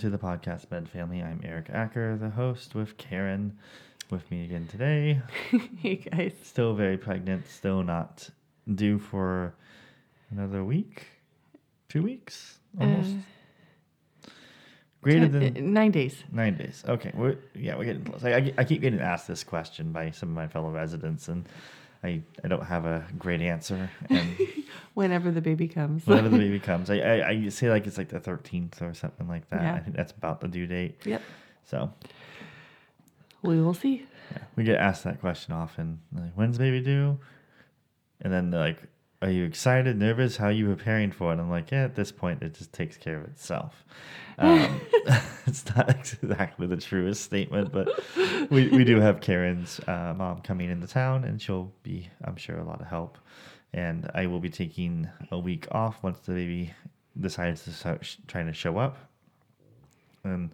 To the podcast Med Family. I'm Eric Acker, the host, with Karen with me again today. hey guys. Still very pregnant, still not due for another week, two weeks almost. Greater Ten- than uh, nine days. Nine days. Okay. We're yeah, we're getting close. I, I, I keep getting asked this question by some of my fellow residents, and I, I don't have a great answer. And Whenever the baby comes. whenever the baby comes, I, I, I say like it's like the thirteenth or something like that. Yeah. I think that's about the due date. yep. So We will see. yeah, we get asked that question often. Like, when's baby due? And then they're like, are you excited, nervous? How are you preparing for it? I'm like, yeah, at this point, it just takes care of itself. Um, it's not exactly the truest statement, but we, we do have Karen's uh, mom coming into town, and she'll be, I'm sure, a lot of help. And I will be taking a week off once the baby decides to start sh- trying to show up. And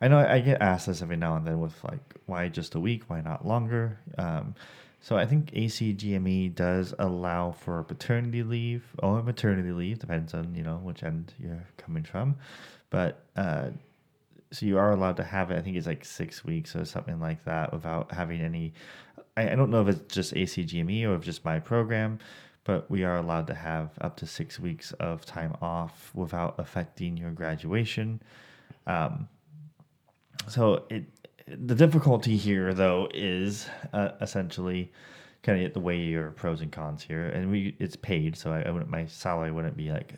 I know I get asked this every now and then with like, why just a week? Why not longer? Um, so I think ACGME does allow for paternity leave or maternity leave, depends on you know which end you're coming from. But uh, so you are allowed to have it. I think it's like six weeks or something like that without having any. I, I don't know if it's just ACGME or if just my program, but we are allowed to have up to six weeks of time off without affecting your graduation. Um, so it the difficulty here though is uh, essentially kind of the way your pros and cons here, and we it's paid, so I, I wouldn't my salary wouldn't be like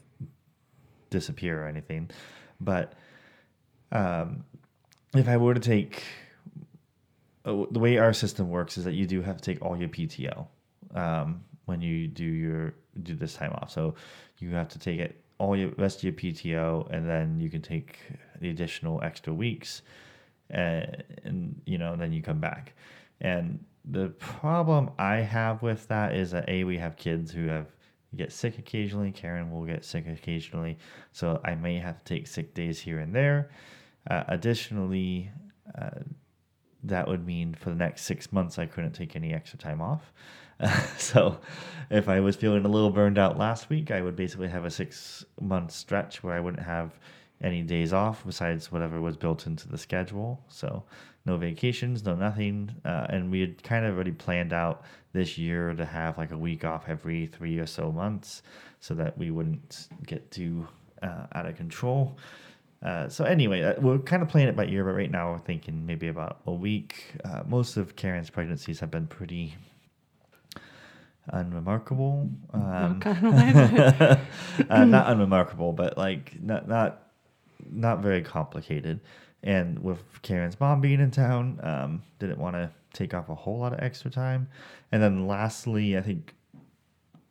disappear or anything, but um, if I were to take uh, the way our system works is that you do have to take all your PTO um, when you do your do this time off. So you have to take it all your rest of your PTO, and then you can take the additional extra weeks, and, and you know then you come back. And the problem I have with that is that a we have kids who have get sick occasionally. Karen will get sick occasionally, so I may have to take sick days here and there. Uh, additionally, uh, that would mean for the next six months I couldn't take any extra time off. so if I was feeling a little burned out last week, I would basically have a six month stretch where I wouldn't have any days off besides whatever was built into the schedule. So no vacations, no nothing. Uh, and we had kind of already planned out this year to have like a week off every three or so months so that we wouldn't get too uh, out of control. Uh, so anyway, uh, we're kind of playing it by ear, but right now we're thinking maybe about a week. Uh, most of Karen's pregnancies have been pretty unremarkable. Um, kind of like uh, not unremarkable, but like not not not very complicated. And with Karen's mom being in town, um, didn't want to take off a whole lot of extra time. And then lastly, I think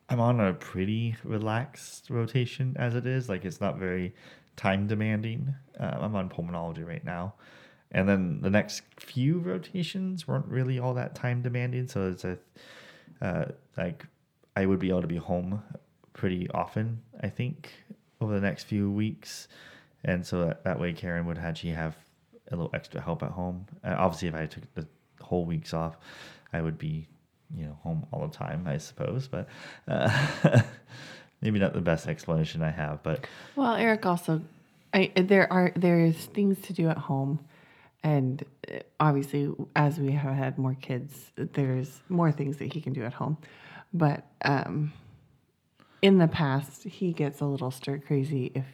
I'm on a pretty relaxed rotation as it is. Like it's not very time demanding. Uh, I'm on pulmonology right now. And then the next few rotations weren't really all that time demanding. So it's a, uh, like, I would be able to be home pretty often, I think, over the next few weeks. And so that, that way Karen would actually have a little extra help at home. Uh, obviously, if I took the whole weeks off, I would be, you know, home all the time, I suppose. But uh, maybe not the best explanation I have. But Well, Eric also, I there are there's things to do at home, and uh, obviously as we have had more kids, there's more things that he can do at home. But um, in the past, he gets a little stir crazy if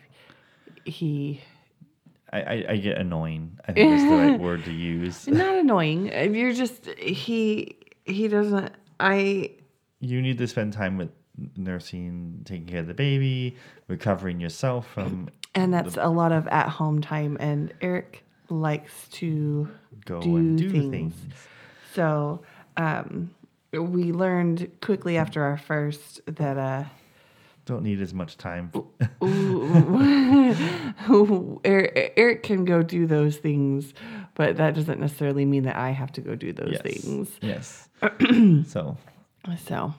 he I, I, get annoying. I think is the right word to use. not annoying. If You're just he he doesn't. I You need to spend time with nursing, taking care of the baby, recovering yourself from and that's a lot of at home time. And Eric likes to go do, and do things. things. So um, we learned quickly after our first that uh, Don't need as much time. Eric, Eric can go do those things, but that doesn't necessarily mean that I have to go do those yes. things. Yes. so So,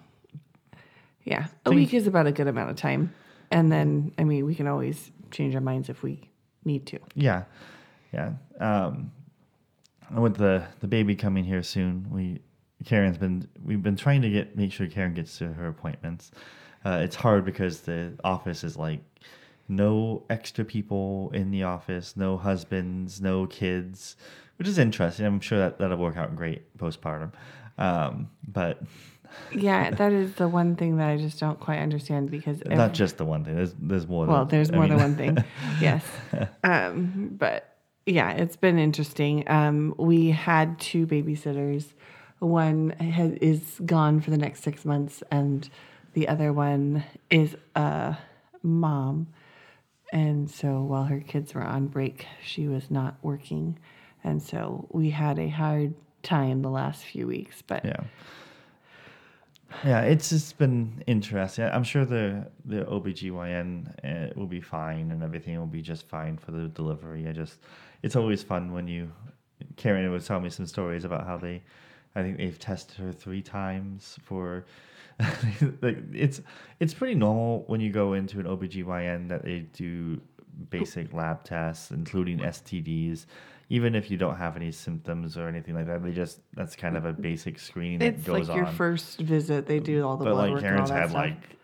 yeah, a week is about a good amount of time. And then, I mean, we can always change our minds if we need to. Yeah, yeah. Um, with the the baby coming here soon, we Karen's been we've been trying to get make sure Karen gets to her appointments. Uh, it's hard because the office is like no extra people in the office, no husbands, no kids, which is interesting. I'm sure that that'll work out great postpartum. Um, but Yeah, that is the one thing that I just don't quite understand because not just the one thing. There's there's more. well, than, there's I more mean- than one thing. Yes. Um, but yeah, it's been interesting. Um, we had two babysitters. One has, is gone for the next six months, and the other one is a mom. And so while her kids were on break, she was not working. And so we had a hard time the last few weeks. But Yeah. Yeah, it's just been interesting. I'm sure the the OBGYN uh, will be fine and everything will be just fine for the delivery. I just it's always fun when you Karen was telling me some stories about how they I think they've tested her 3 times for like it's it's pretty normal when you go into an OBGYN that they do basic lab tests including STDs even if you don't have any symptoms or anything like that they just that's kind of a basic screening that it's goes like your on first visit. They do all the but blood like work Karen's and all that had stuff. like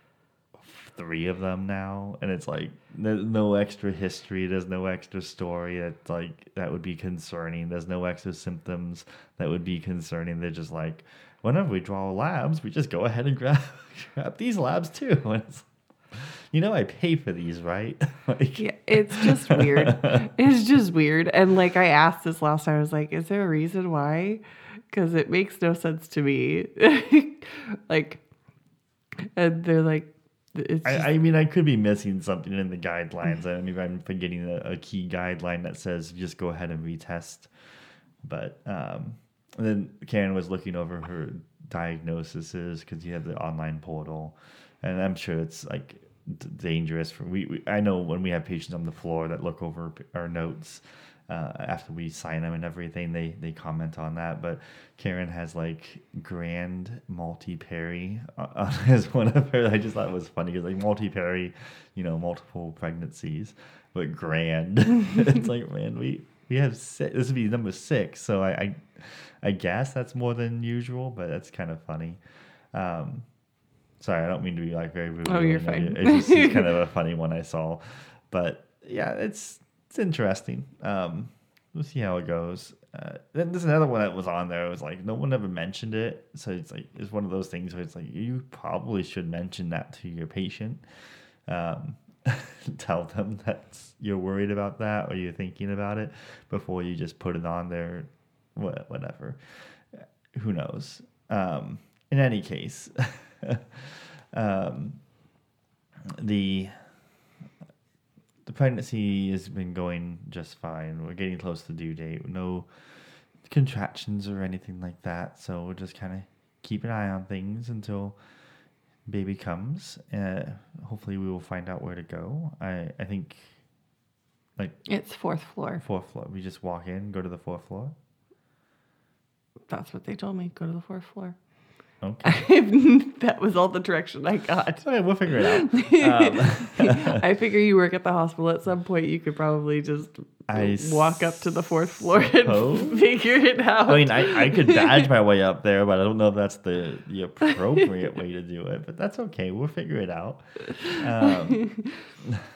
three of them now, and it's like there's no extra history. There's no extra story that like that would be concerning. There's no extra symptoms that would be concerning. They're just like whenever we draw labs, we just go ahead and grab grab these labs too. And it's, you know, I pay for these, right? like, Yeah, it's just weird. it's just weird. And like I asked this last time, I was like, is there a reason why? Because it makes no sense to me. like, and they're like, it's just, I, I mean, I could be missing something in the guidelines. I don't mean, I'm forgetting a, a key guideline that says just go ahead and retest. But um, and then Karen was looking over her diagnoses because you have the online portal, and I'm sure it's like d- dangerous for we, we. I know when we have patients on the floor that look over our notes. Uh, after we sign them and everything, they they comment on that. But Karen has like grand multi-peri uh, as one of her. I just thought it was funny because like Multi Perry, you know, multiple pregnancies, but grand. it's like man, we we have six, this would be number six. So I, I I guess that's more than usual, but that's kind of funny. Um, sorry, I don't mean to be like very rude. Oh, you're fine. It's just it's kind of a funny one I saw, but yeah, it's it's interesting. Um, we'll see how it goes. Uh, then there's another one that was on there. It was like no one ever mentioned it, so it's like it's one of those things where it's like you probably should mention that to your patient. Um, tell them that you're worried about that or you're thinking about it before you just put it on there. Whatever. Who knows? Um, in any case, um, the the pregnancy has been going just fine. We're getting close to due date. No contractions or anything like that. So we'll just kind of keep an eye on things until baby comes. Uh, hopefully, we will find out where to go. I I think like it's fourth floor. fourth floor. We just walk in, go to the fourth floor. That's what they told me. Go to the fourth floor. Okay. that was all the direction I got. okay, we'll figure it out. Um, I figure you work at the hospital at some point. You could probably just I walk up to the fourth floor suppose. and figure it out. I mean, I, I could badge my way up there, but I don't know if that's the, the appropriate way to do it. But that's okay. We'll figure it out. Um,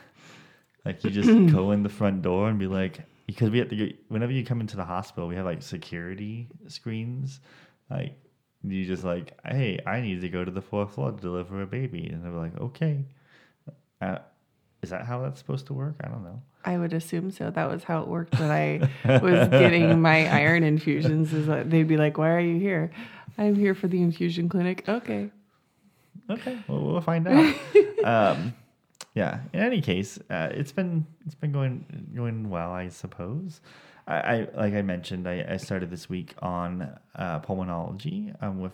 like you just go in the front door and be like, because we have to get whenever you come into the hospital, we have like security screens. Like you just like, hey, I need to go to the fourth floor to deliver a baby, and they're like, okay. Uh, is that how that's supposed to work? I don't know. I would assume so. That was how it worked when I was getting my iron infusions. Is that they'd be like, "Why are you here?" I'm here for the infusion clinic. Okay. Okay, well, we'll find out. um, yeah. In any case, uh, it's been it's been going going well, I suppose. I, I like I mentioned, I, I started this week on uh, pulmonology um, with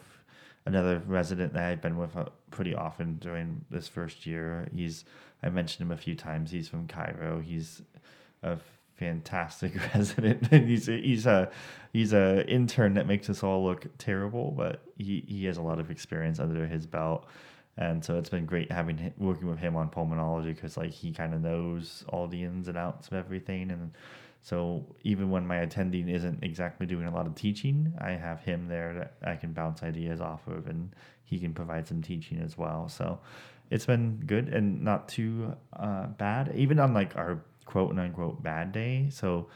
another resident that I've been with uh, pretty often during this first year. He's I mentioned him a few times. He's from Cairo. He's a fantastic resident, he's a, he's a he's a intern that makes us all look terrible, but he he has a lot of experience under his belt. And so it's been great having working with him on pulmonology because like he kind of knows all the ins and outs of everything and so even when my attending isn't exactly doing a lot of teaching, I have him there that I can bounce ideas off of, and he can provide some teaching as well. So it's been good and not too uh, bad, even on like our quote and unquote bad day. So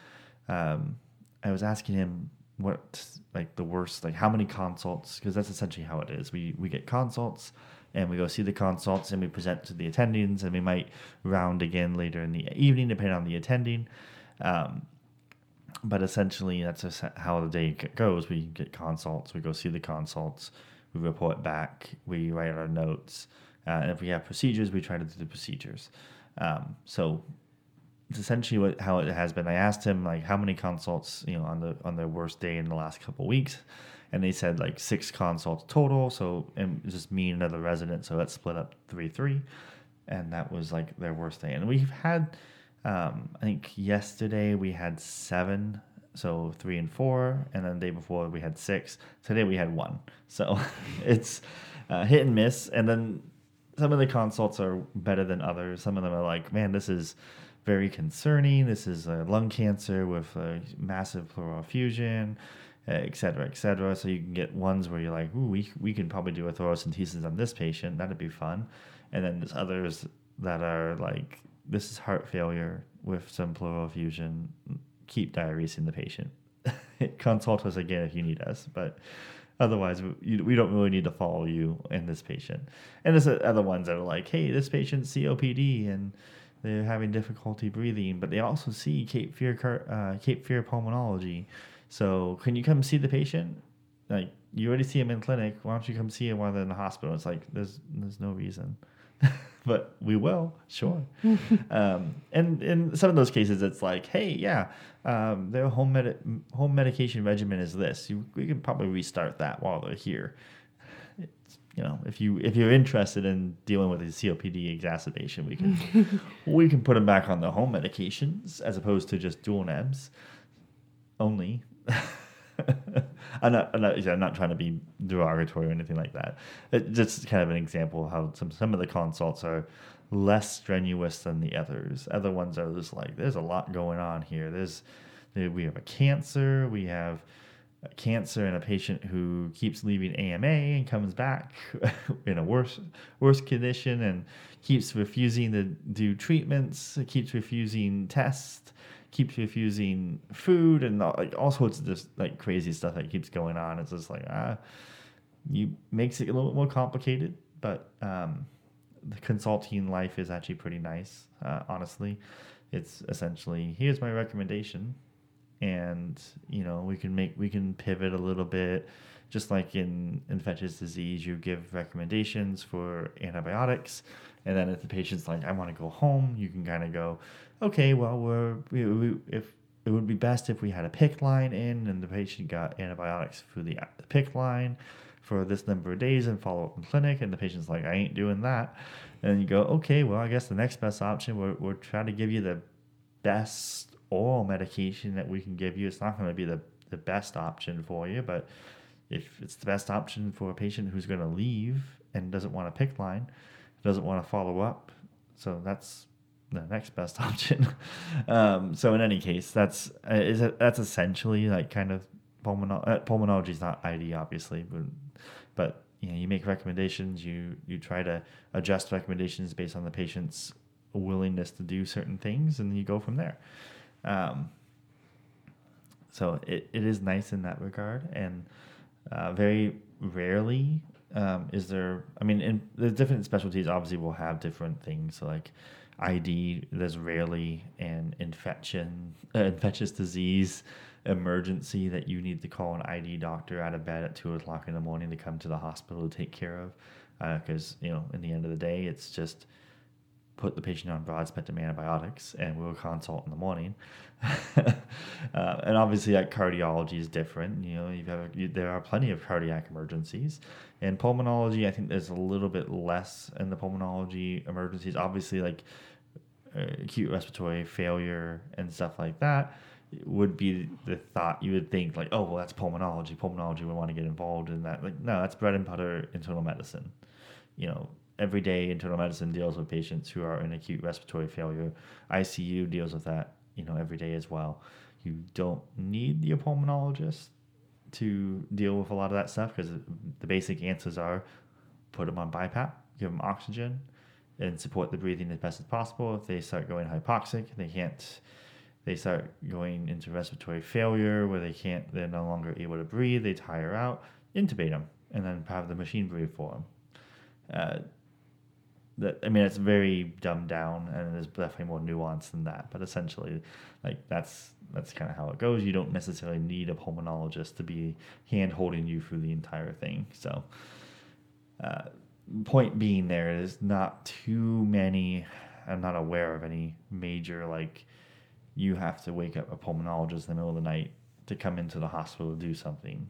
um, I was asking him what like the worst, like how many consults, because that's essentially how it is. We we get consults and we go see the consults and we present to the attendings and we might round again later in the evening depending on the attending um, but essentially, that's how the day goes. We get consults, we go see the consults, we report back, we write our notes, uh, and if we have procedures, we try to do the procedures. Um, so it's essentially what how it has been. I asked him like how many consults you know on the on their worst day in the last couple weeks, and they said like six consults total. So and just me and another resident, so that's split up three three, and that was like their worst day. And we've had um, I think yesterday we had seven, so three and four, and then the day before we had six. Today we had one. So it's uh, hit and miss. And then some of the consults are better than others. Some of them are like, man, this is very concerning. This is a lung cancer with a massive pleural effusion, et cetera, et cetera. So you can get ones where you're like, ooh, we, we can probably do a thoracentesis on this patient. That'd be fun. And then there's others that are like, this is heart failure with some pleural effusion. Keep diuresing the patient. Consult us again if you need us, but otherwise we, don't really need to follow you in this patient. And there's other ones that are like, hey, this patient's COPD and they're having difficulty breathing, but they also see Cape Fear uh, Cape Fear pulmonology. So can you come see the patient? Like you already see him in clinic. Why don't you come see him while they're in the hospital? It's like there's there's no reason. but we will, sure. um, and in some of those cases, it's like, hey, yeah, um, their home med- home medication regimen is this. You, we can probably restart that while they're here. It's, you know, if you if you're interested in dealing with a COPD exacerbation, we can we can put them back on the home medications as opposed to just dual nebs only. I'm not, I'm not, I'm not trying to be derogatory or anything like that. It, just kind of an example of how some some of the consults are less strenuous than the others. Other ones are just like there's a lot going on here. There's we have a cancer, we have a cancer in a patient who keeps leaving AMA and comes back in a worse worse condition and keeps refusing to do treatments, keeps refusing tests keeps refusing food and all, like all sorts of just like crazy stuff that keeps going on. It's just like ah, you makes it a little bit more complicated, but um, the consulting life is actually pretty nice. Uh, honestly, it's essentially here's my recommendation, and you know we can make we can pivot a little bit. Just like in infectious disease, you give recommendations for antibiotics, and then if the patient's like, I want to go home, you can kind of go, okay, well, we're we, we, if it would be best if we had a PICC line in and the patient got antibiotics through the, PICC line for this number of days and follow up in clinic, and the patient's like, I ain't doing that. And you go, okay, well, I guess the next best option, we're, we're trying to give you the best oral medication that we can give you. It's not going to be the, the best option for you, but if it's the best option for a patient who's going to leave and doesn't want a PICC line, doesn't want to follow up, so that's the next best option. um, so in any case, that's uh, is it, that's essentially like kind of pulmonology. Uh, pulmonology is not ID, obviously, but but you know you make recommendations. You you try to adjust recommendations based on the patient's willingness to do certain things, and then you go from there. Um, so it, it is nice in that regard, and uh, very rarely um, is there. I mean, in the different specialties obviously will have different things. So like ID, there's rarely an infection, uh, infectious disease emergency that you need to call an ID doctor out of bed at two o'clock in the morning to come to the hospital to take care of. Because, uh, you know, in the end of the day, it's just put the patient on broad spectrum antibiotics and we'll consult in the morning. uh, and obviously, like cardiology is different. You know, you've have, you, there are plenty of cardiac emergencies. In pulmonology, I think there's a little bit less in the pulmonology emergencies. Obviously, like uh, acute respiratory failure and stuff like that would be the thought you would think like oh well that's pulmonology pulmonology would want to get involved in that like no that's bread and butter internal medicine you know everyday internal medicine deals with patients who are in acute respiratory failure. ICU deals with that, you know, every day as well. You don't need the pulmonologist to deal with a lot of that stuff because the basic answers are put them on BiPAP, give them oxygen, and support the breathing as best as possible. If they start going hypoxic, they can't. They start going into respiratory failure where they can't. They're no longer able to breathe. They tire out. Intubate them and then have the machine breathe for them. Uh, that I mean it's very dumbed down and there's definitely more nuance than that. But essentially, like that's that's kind of how it goes. You don't necessarily need a pulmonologist to be hand holding you through the entire thing. So, uh, point being, there is not too many. I'm not aware of any major like you have to wake up a pulmonologist in the middle of the night to come into the hospital to do something.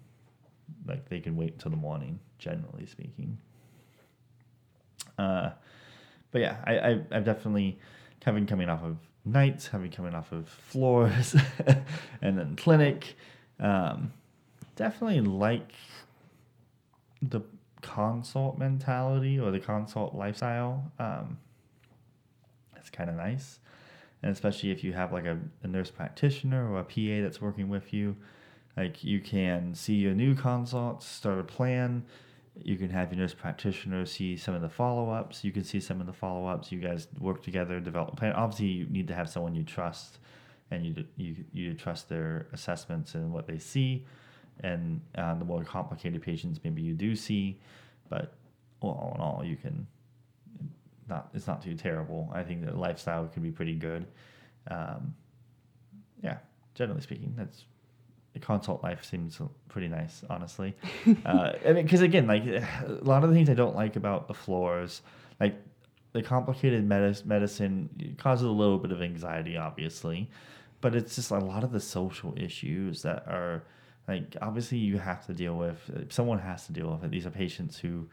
Like they can wait until the morning, generally speaking. Uh, but yeah, I, I I've definitely having coming off of nights, having coming off of floors, and then clinic. Um, definitely like the consult mentality or the consult lifestyle. Um, it's kind of nice, and especially if you have like a, a nurse practitioner or a PA that's working with you, like you can see your new consults, start a plan, you can have your nurse practitioner see some of the follow ups. You can see some of the follow ups. You guys work together, develop plan. Obviously, you need to have someone you trust, and you you you trust their assessments and what they see. And uh, the more complicated patients, maybe you do see, but all in all, you can not. It's not too terrible. I think the lifestyle can be pretty good. Um, yeah, generally speaking, that's consult life seems pretty nice, honestly. uh, I mean, because again, like a lot of the things I don't like about the floors, like the complicated medicine, medicine causes a little bit of anxiety, obviously, but it's just a lot of the social issues that are like obviously you have to deal with. Someone has to deal with it. These are patients who,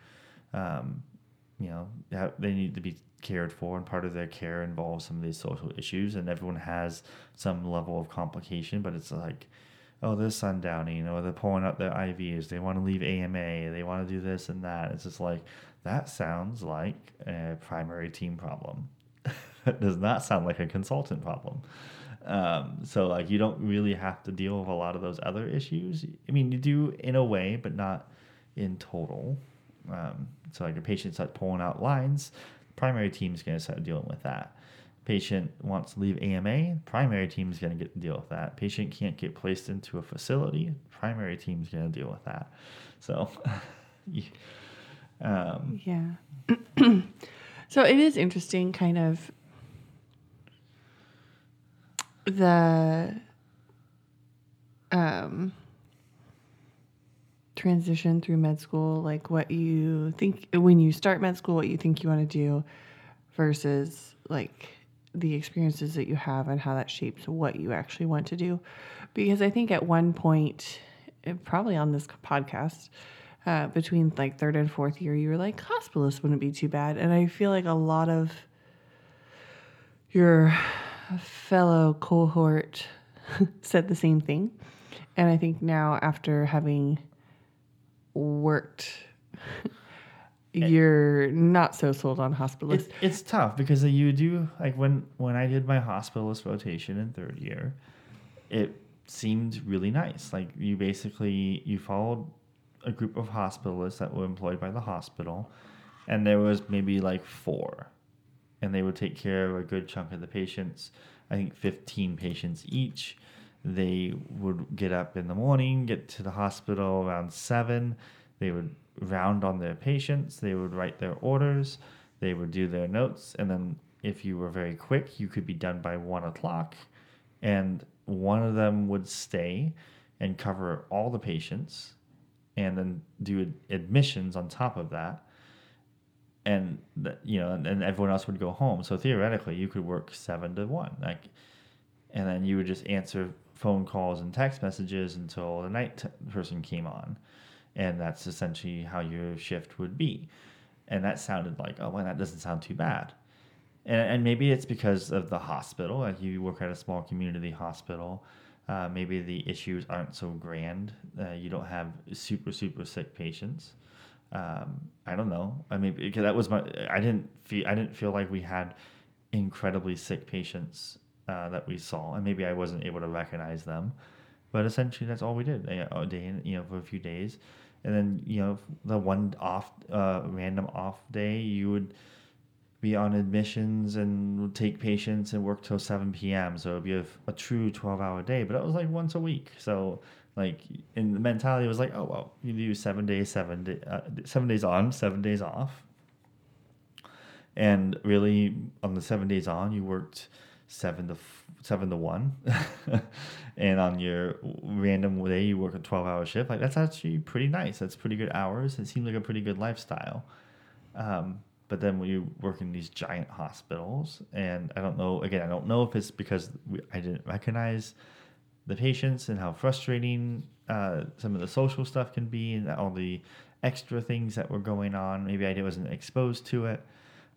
um, you know, have, they need to be cared for, and part of their care involves some of these social issues, and everyone has some level of complication, but it's like oh, they're sundowning, or they're pulling up their IVs, they want to leave AMA, they want to do this and that. It's just like, that sounds like a primary team problem. it does not sound like a consultant problem. Um, so, like, you don't really have to deal with a lot of those other issues. I mean, you do in a way, but not in total. Um, so, like, a patient starts pulling out lines, primary team is going to start dealing with that patient wants to leave AMA, primary team is going to get deal with that. Patient can't get placed into a facility, primary team is going to deal with that. So, um, yeah. so it is interesting, kind of the um, transition through med school, like what you think when you start med school, what you think you want to do versus like the experiences that you have and how that shapes what you actually want to do. Because I think at one point, eh, probably on this podcast, uh, between like third and fourth year, you were like, hospitalist wouldn't be too bad. And I feel like a lot of your fellow cohort said the same thing. And I think now, after having worked Eh, you're not so sold on hospitalist. It's, it's tough because you do like when when I did my hospitalist rotation in third year, it seemed really nice. Like you basically you followed a group of hospitalists that were employed by the hospital, and there was maybe like four, and they would take care of a good chunk of the patients. I think fifteen patients each. They would get up in the morning, get to the hospital around seven. They would round on their patients. They would write their orders. They would do their notes. And then if you were very quick, you could be done by one o'clock. And one of them would stay and cover all the patients and then do admissions on top of that. and you know, and, everyone else would go home. So theoretically, you could work seven to one, like, and then you would just answer phone calls and text messages until the night person came on, and that's essentially how your shift would be. And that sounded like, oh, well, that doesn't sound too bad. And, and maybe it's because of the hospital. Like you work at a small community hospital. Uh, maybe the issues aren't so grand. Uh, you don't have super super sick patients. Um, I don't know. I mean, because that was my. I didn't feel. I didn't feel like we had incredibly sick patients uh, that we saw, and maybe I wasn't able to recognize them. But essentially, that's all we did a day, you know, for a few days, and then you know the one off, uh, random off day, you would be on admissions and take patients and work till 7 p.m. So it'd be a, a true 12 hour day, but it was like once a week. So like in the mentality was like, oh, well, you do seven days, seven, day, uh, seven days on, seven days off. And really on the seven days on, you worked seven to seven to one. and on your random day, you work a 12 hour shift. Like that's actually pretty nice. That's pretty good hours. It seemed like a pretty good lifestyle. Um, but then when you work in these giant hospitals, and I don't know, again, I don't know if it's because we, I didn't recognize the patients and how frustrating uh, some of the social stuff can be and all the extra things that were going on. Maybe I wasn't exposed to it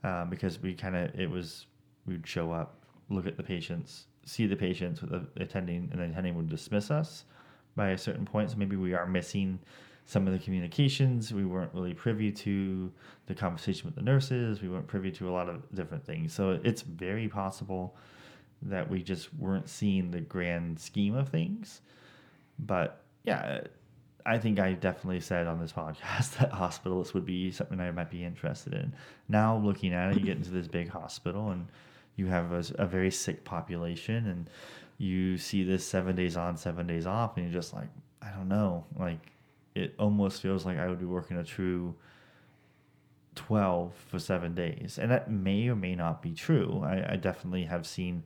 um, because we kind of, it was, we'd show up, look at the patients, see the patients with the attending, and the attending would dismiss us by a certain point. So maybe we are missing some of the communications. We weren't really privy to the conversation with the nurses. We weren't privy to a lot of different things. So it's very possible that we just weren't seeing the grand scheme of things. But yeah, I think I definitely said on this podcast that hospitalists would be something I might be interested in. Now, looking at it, you get into this big hospital and you have a, a very sick population, and you see this seven days on, seven days off, and you're just like, I don't know, like it almost feels like I would be working a true 12 for seven days. And that may or may not be true. I, I definitely have seen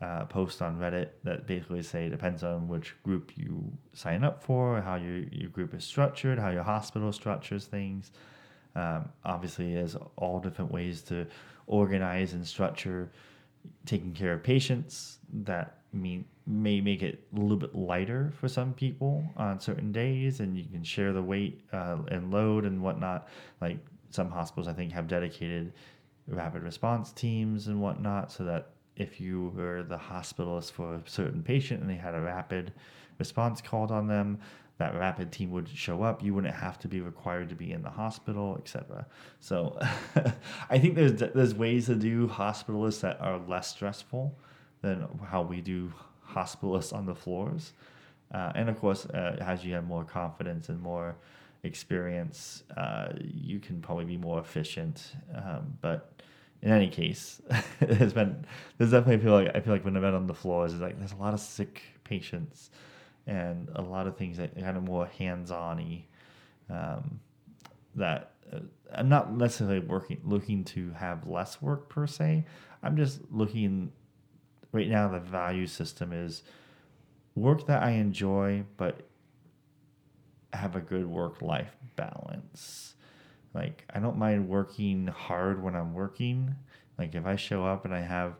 uh, posts on Reddit that basically say it depends on which group you sign up for, how your, your group is structured, how your hospital structures things. Um, obviously, there's all different ways to organize and structure taking care of patients that mean may make it a little bit lighter for some people on certain days, and you can share the weight uh, and load and whatnot. Like some hospitals, I think, have dedicated rapid response teams and whatnot, so that if you were the hospitalist for a certain patient and they had a rapid response called on them, that rapid team would show up. You wouldn't have to be required to be in the hospital, etc. So, I think there's there's ways to do hospitalists that are less stressful than how we do hospitalists on the floors. Uh, and of course, uh, as you have more confidence and more experience, uh, you can probably be more efficient. Um, but in any case, there's been there's definitely feel like I feel like when I've been on the floors, it's like there's a lot of sick patients and a lot of things that kind of more hands-on-y. Um, that uh, I'm not necessarily working looking to have less work per se. I'm just looking right now the value system is work that I enjoy, but have a good work life balance. Like, I don't mind working hard when I'm working. Like, if I show up and I have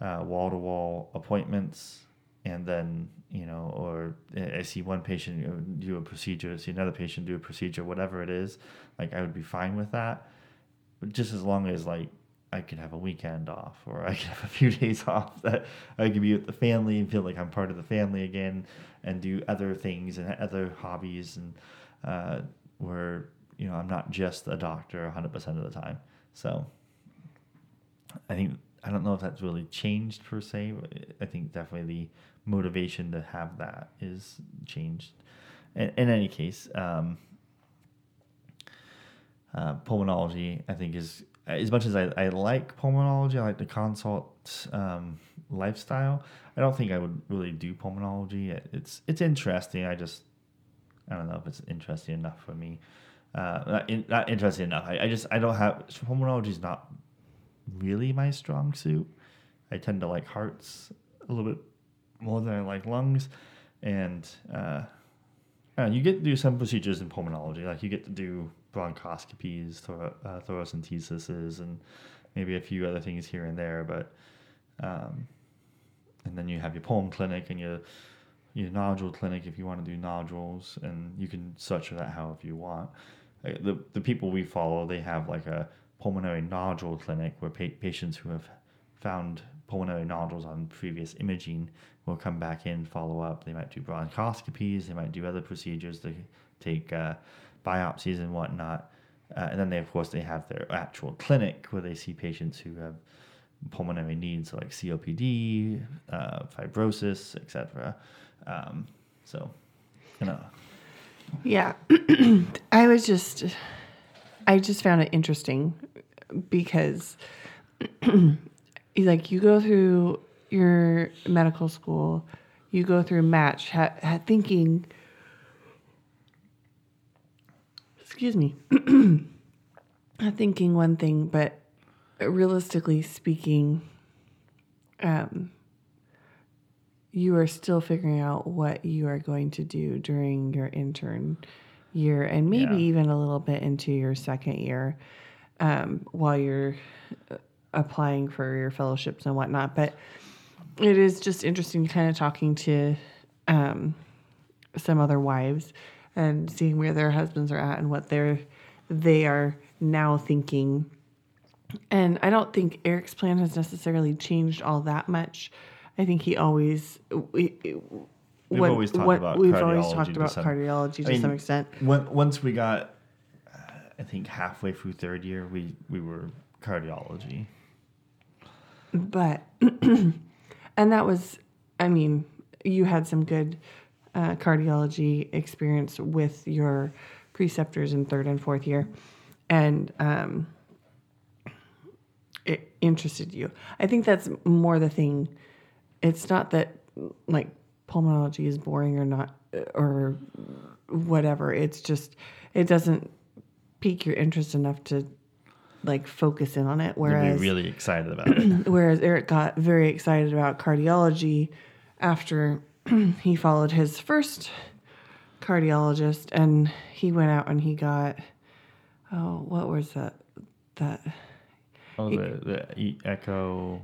wall to wall appointments, and then, you know, or I see one patient do a procedure, see another patient do a procedure, whatever it is, like, I would be fine with that. But just as long as, like, I could have a weekend off or I could have a few days off that I could be with the family and feel like I'm part of the family again and do other things and other hobbies and uh, where you know I'm not just a doctor 100% of the time. So I think I don't know if that's really changed per se. I think definitely the motivation to have that is changed. In, in any case, um, uh, pulmonology I think is as much as I, I like pulmonology, I like the consult um, lifestyle. I don't think I would really do pulmonology. It's it's interesting. I just I don't know if it's interesting enough for me. Uh, not, in, not interesting enough. I, I just I don't have pulmonology is not really my strong suit. I tend to like hearts a little bit more than I like lungs, and uh, you get to do some procedures in pulmonology. Like you get to do bronchoscopies, thor- uh, thoracentesis, and maybe a few other things here and there. But um, and then you have your pulm clinic and your your nodule clinic if you want to do nodules, and you can search for that however you want. Uh, The the people we follow, they have like a pulmonary nodule clinic where pa- patients who have found pulmonary nodules on previous imaging will come back in, follow up. They might do bronchoscopies, they might do other procedures to take uh, biopsies and whatnot. Uh, and then they, of course, they have their actual clinic where they see patients who have pulmonary needs like COPD, uh, fibrosis, etc. Um, so, you know, Yeah. I was just I just found it interesting because like you go through your medical school, you go through match ha- ha- thinking excuse me. thinking one thing, but realistically speaking um you are still figuring out what you are going to do during your intern year and maybe Yeah. even a little bit into your second year um, while you're uh, applying for your fellowships and whatnot. But it is just interesting kind of talking to um, some other wives and seeing where their husbands are at and what they're they are now thinking and I don't think Eric's plan has necessarily changed all that much. I think he always we, We've always talked about we've always cardiology talked to about some- cardiology to I mean, some extent. when, once we got, uh, I think halfway through third year, we we were cardiology. But and that was I mean, you had some good uh, cardiology experience with your preceptors in third and fourth year. And um it interested you. I think that's more the thing. It's not that like pulmonology is boring or not or whatever. It's just it doesn't pique your interest enough to like focus in on it. Whereas be really excited about it. whereas Eric got very excited about cardiology after he followed his first cardiologist and he went out and he got oh what was that that Oh, the the Eko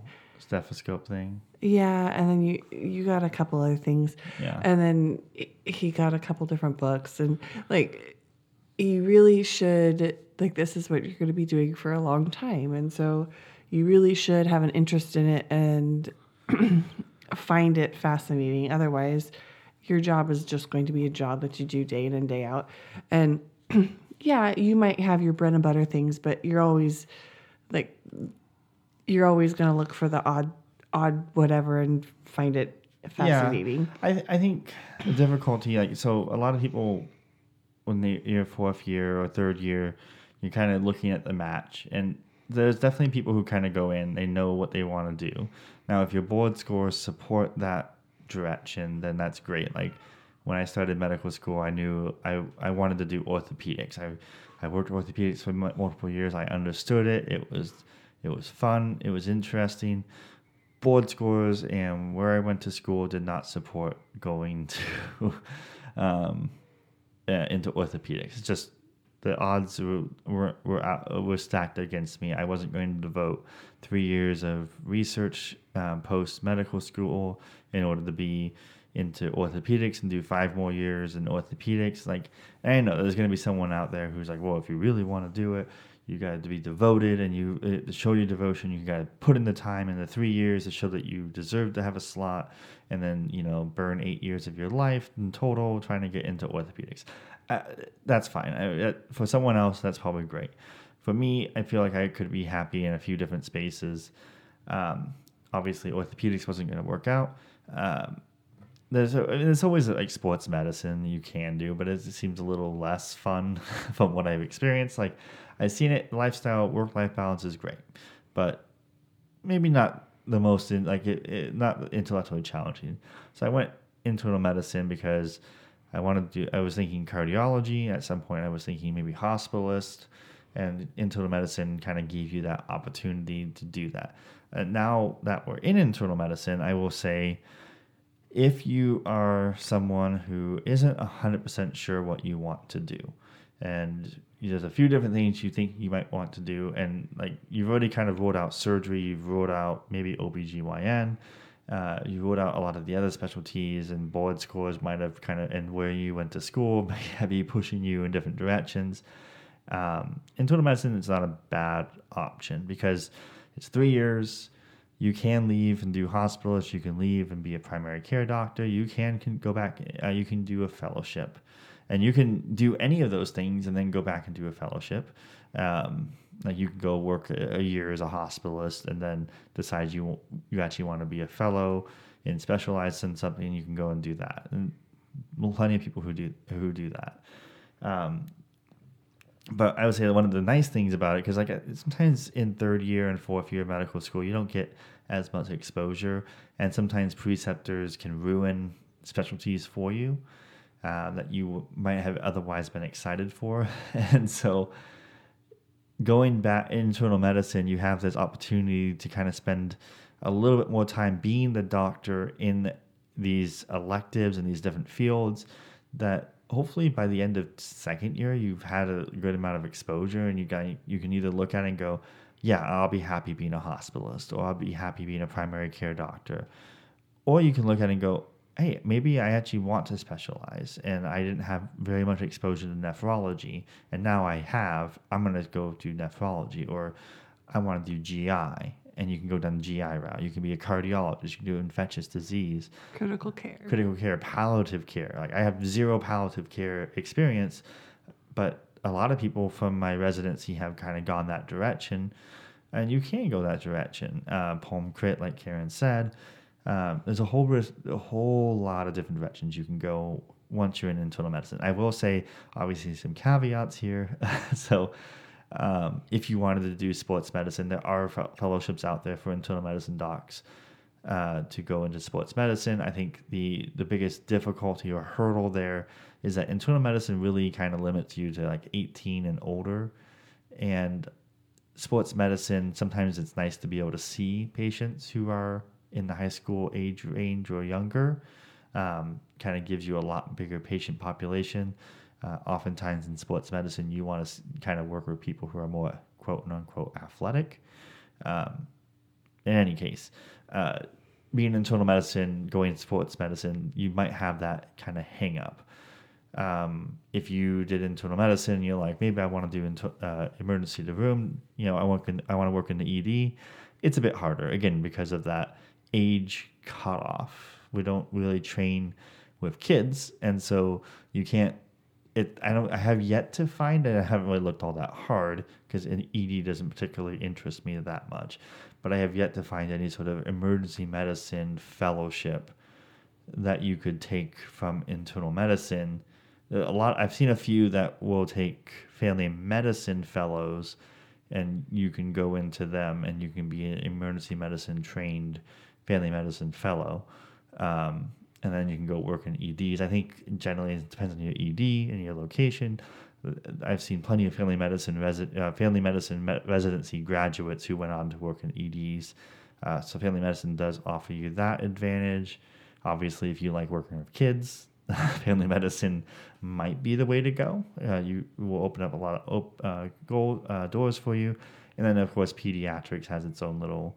stethoscope thing. yeah and then you you got a couple other things Yeah. and then he got a couple different books and like you really should like this is what you're going to be doing for a long time and so you really should have an interest in it and find it fascinating otherwise your job is just going to be a job that you do day in and day out and yeah you might have your bread and butter things but you're always like you're always going to look for the odd odd whatever and find it fascinating. I I think the difficulty like so a lot of people when they your fourth year or third year you're kind of looking at the match and there's definitely people who kind of go in they know what they want to do. Now if your board scores support that direction then that's great. Like when I started medical school I knew I I wanted to do orthopedics. I I worked orthopedics for mu- multiple years. I understood it. It was it was fun it was interesting board scores and where I went to school did not support going to um, uh, into orthopedics. It's just the odds were were were, out, were stacked against me. I wasn't going to devote three years of research um, post medical school in order to be into orthopedics and do five more years in orthopedics. Like I know there's going to be someone out there who's like, well, if you really want to do it, you got to be devoted and you uh, show your devotion. You got to put in the time in the three years to show that you deserve to have a slot, and then you know burn eight years of your life in total trying to get into orthopedics. Uh, that's fine. I, for someone else, that's probably great. For me, I feel like I could be happy in a few different spaces. Um, obviously, orthopedics wasn't going to work out. Um, there's a, I mean, there's always like sports medicine you can do, but it seems a little less fun from what I've experienced. Like I've seen it, lifestyle work life balance is great, but maybe not the most in like it, it not intellectually challenging. So I went internal medicine because I wanted to. do I was thinking cardiology at some point. I was thinking maybe hospitalist, and internal medicine kind of gave you that opportunity to do that. And now that we're in internal medicine, I will say if you are someone who isn't 100% sure what you want to do and there's a few different things you think you might want to do and like you've already kind of ruled out surgery you've ruled out maybe obgyn uh, you ruled out a lot of the other specialties and board scores might have kind of and where you went to school may have pushing you in different directions. Um, internal medicine is not a bad option because it's three years. You can leave and do hospitalist you can leave and be a primary care doctor. You can, can go back uh, you can do a fellowship and you can do any of those things and then go back and do a fellowship. Um, like you can go work a, year as a hospitalist and then decide you you actually want to be a fellow and specialize in something you can go and do that. And plenty of people who do who do that. Um, but I would say one of the nice things about it, because like sometimes in third year and fourth year medical school, you don't get as much exposure, and sometimes preceptors can ruin specialties for you uh, that you might have otherwise been excited for, and so going back internal medicine, you have this opportunity to kind of spend a little bit more time being the doctor in these electives and these different fields that hopefully by the end of second year you've had a good amount of exposure and you got you can either look at it and go yeah i'll be happy being a hospitalist or i'll be happy being a primary care doctor. Or you can look at it and go hey maybe i actually want to specialize and i didn't have very much exposure to nephrology and now i have i'm going to go do nephrology or i want to do gi and you can go down the GI route. You can be a cardiologist. You can do infectious disease, critical care, critical care, palliative care. Like I have zero palliative care experience, but a lot of people from my residency have kind of gone that direction, and you can go that direction. Uh, Pulm crit, like Karen said, um, there's a whole a whole lot of different directions you can go once you're in internal medicine. I will say, obviously, some caveats here. so um, if you wanted to do sports medicine, there are fellowships out there for internal medicine docs uh, to go into sports medicine. I think the the biggest difficulty or hurdle there is that internal medicine really kind of limits you to like 18 and older, and sports medicine sometimes it's nice to be able to see patients who are in the high school age range or younger. Um, kind of gives you a lot bigger patient population. Uh, oftentimes in sports medicine, you want to kind of work with people who are more quote unquote athletic. Um, in any case, uh, being internal medicine, going sports medicine, you might have that kind of hang up. Um, if you did internal medicine, you're like, maybe I want to do into, uh, emergency to room. You know, I want I want to work in the ED. It's a bit harder again because of that age cutoff. We don't really train with kids, and so you can't it I don't I have yet to find it. I haven't really looked all that hard because ED doesn't particularly interest me that much. But I have yet to find any sort of emergency medicine fellowship that you could take from internal medicine. A lot I've seen a few that will take family medicine fellows and you can go into them and you can be an emergency medicine trained family medicine fellow. Um, and then you can go work in EDs. I think generally it depends on your ED and your location. I've seen plenty of family medicine resi- uh, family medicine me- residency graduates who went on to work in EDs. Uh, so family medicine does offer you that advantage. Obviously, if you like working with kids, family medicine might be the way to go. Uh, you will open up a lot of op- uh, goal, uh, doors for you. And then, of course, pediatrics has its own little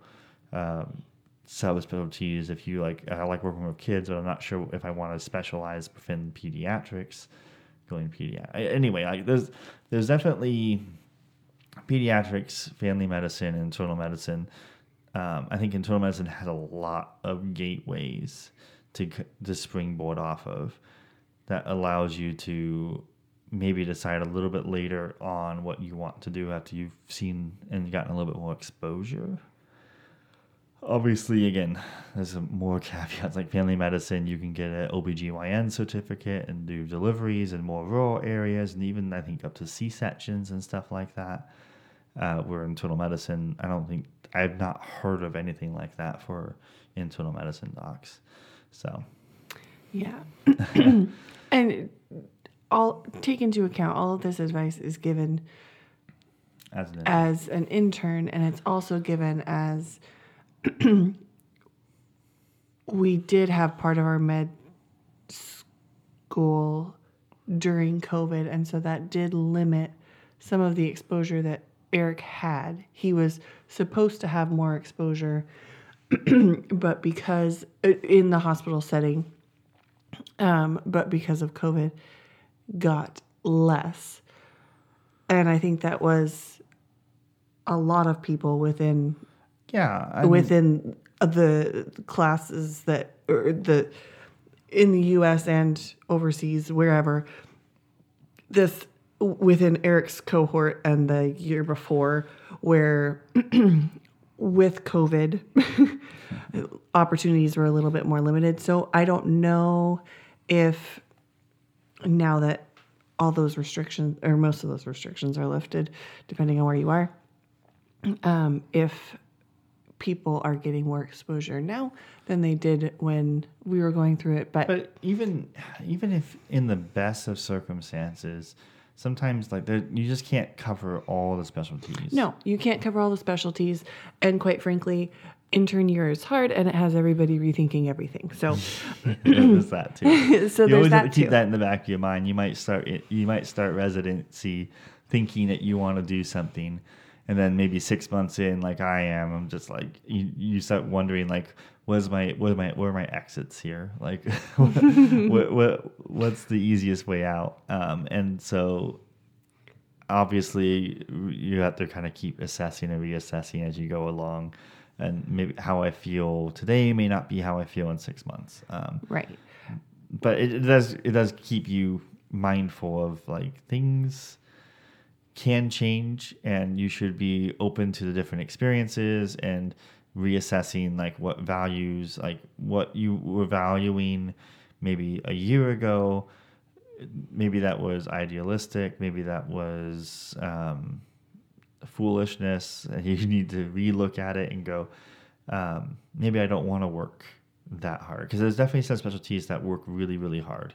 um, subspecialties. If you like, I like working with kids, but I'm not sure if I want to specialize within pediatrics. Going pediatric. Anyway, like there's there's definitely pediatrics, family medicine, internal medicine. Um, I think internal medicine has a lot of gateways to to springboard off of that allows you to maybe decide a little bit later on what you want to do after you've seen and gotten a little bit more exposure obviously again there's more caveats like family medicine you can get an obgyn certificate and do deliveries in more rural areas and even i think up to c-sections and stuff like that uh, where internal medicine i don't think i've not heard of anything like that for internal medicine docs so. Yeah. And all take into account all of this advice is given as an, as an intern and it's also given as we did have part of our med school during COVID, and so that did limit some of the exposure that Eric had. He was supposed to have more exposure, but because uh, in the hospital setting, um, but because of COVID, got less. And I think that was a lot of people within Yeah. I within the classes that or the in the US and overseas wherever this within Eric's cohort and the year before where with COVID opportunities were a little bit more limited so I don't know if now that all those restrictions or most of those restrictions are lifted depending on where you are um, if people are getting more exposure now than they did when we were going through it. But, But even even if in the best of circumstances, sometimes like you just can't cover all the specialties. no, you can't cover all the specialties. And quite frankly, intern year is hard and it has everybody rethinking everything. So, there's that too. so you there's always have to keep too. that in the back of your mind. You might start you might start residency thinking that you want to do something, and then maybe six months in, like I am, I'm just like you, you start wondering like, what's my what are my where are my exits here? Like, what, what what's the easiest way out? Um, and so obviously you have to kind of keep assessing and reassessing as you go along and maybe how i feel today may not be how i feel in six months um, Right. but it, it does it does keep you mindful of like things can change and you should be open to the different experiences and reassessing like what values like what you were valuing maybe a year ago. Maybe that was idealistic maybe that was um, foolishness. And you need to relook at it and go um, maybe i don't want to work that hard. Because there's definitely some specialties that work really really hard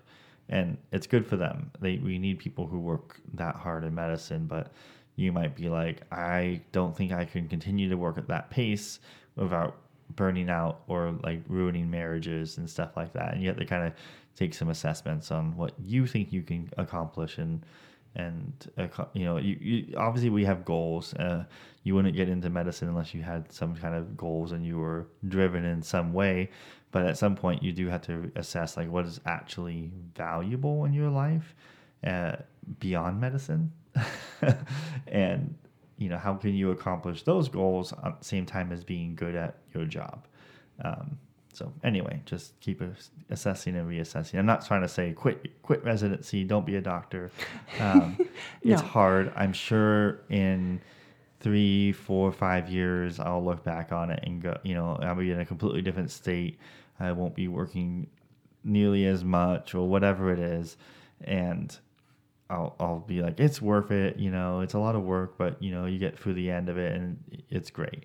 and it's good for them. They we need people who work that hard in medicine but you might be like i don't think i can continue to work at that pace without burning out or like ruining marriages and stuff like that. And you have to kind of take some assessments on what you think you can accomplish and and you know you, you obviously we have goals uh, you wouldn't get into medicine unless you had some kind of goals and you were driven in some way but at some point you do have to assess like what is actually valuable in your life uh, beyond medicine and you know how can you accomplish those goals at the same time as being good at your job um, so anyway, just keep assessing and reassessing. I'm not trying to say quit quit residency, don't be a doctor. Um, It's hard. I'm sure in three, four, five years, I'll look back on it and go, you know, I'll be in a completely different state. I won't be working nearly as much or whatever it is, and I'll I'll be like, it's worth it. You know, it's a lot of work, but you know, you get through the end of it and it's great.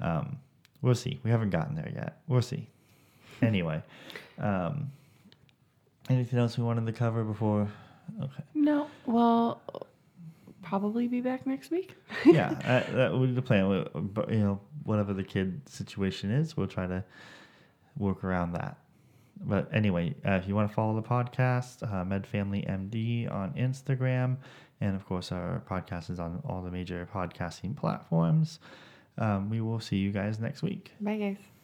Um, we'll see. We haven't gotten there yet. We'll see. Anyway, um, anything else we wanted to cover before? Okay. No, well, probably be back next week. yeah, that, that would be the plan. But you know, whatever the kid situation is, we'll try to work around that. But anyway, uh, if you want to follow the podcast, uh, Med Family MD on Instagram, and of course our podcast is on all the major podcasting platforms. Um, we will see you guys next week. Bye, guys.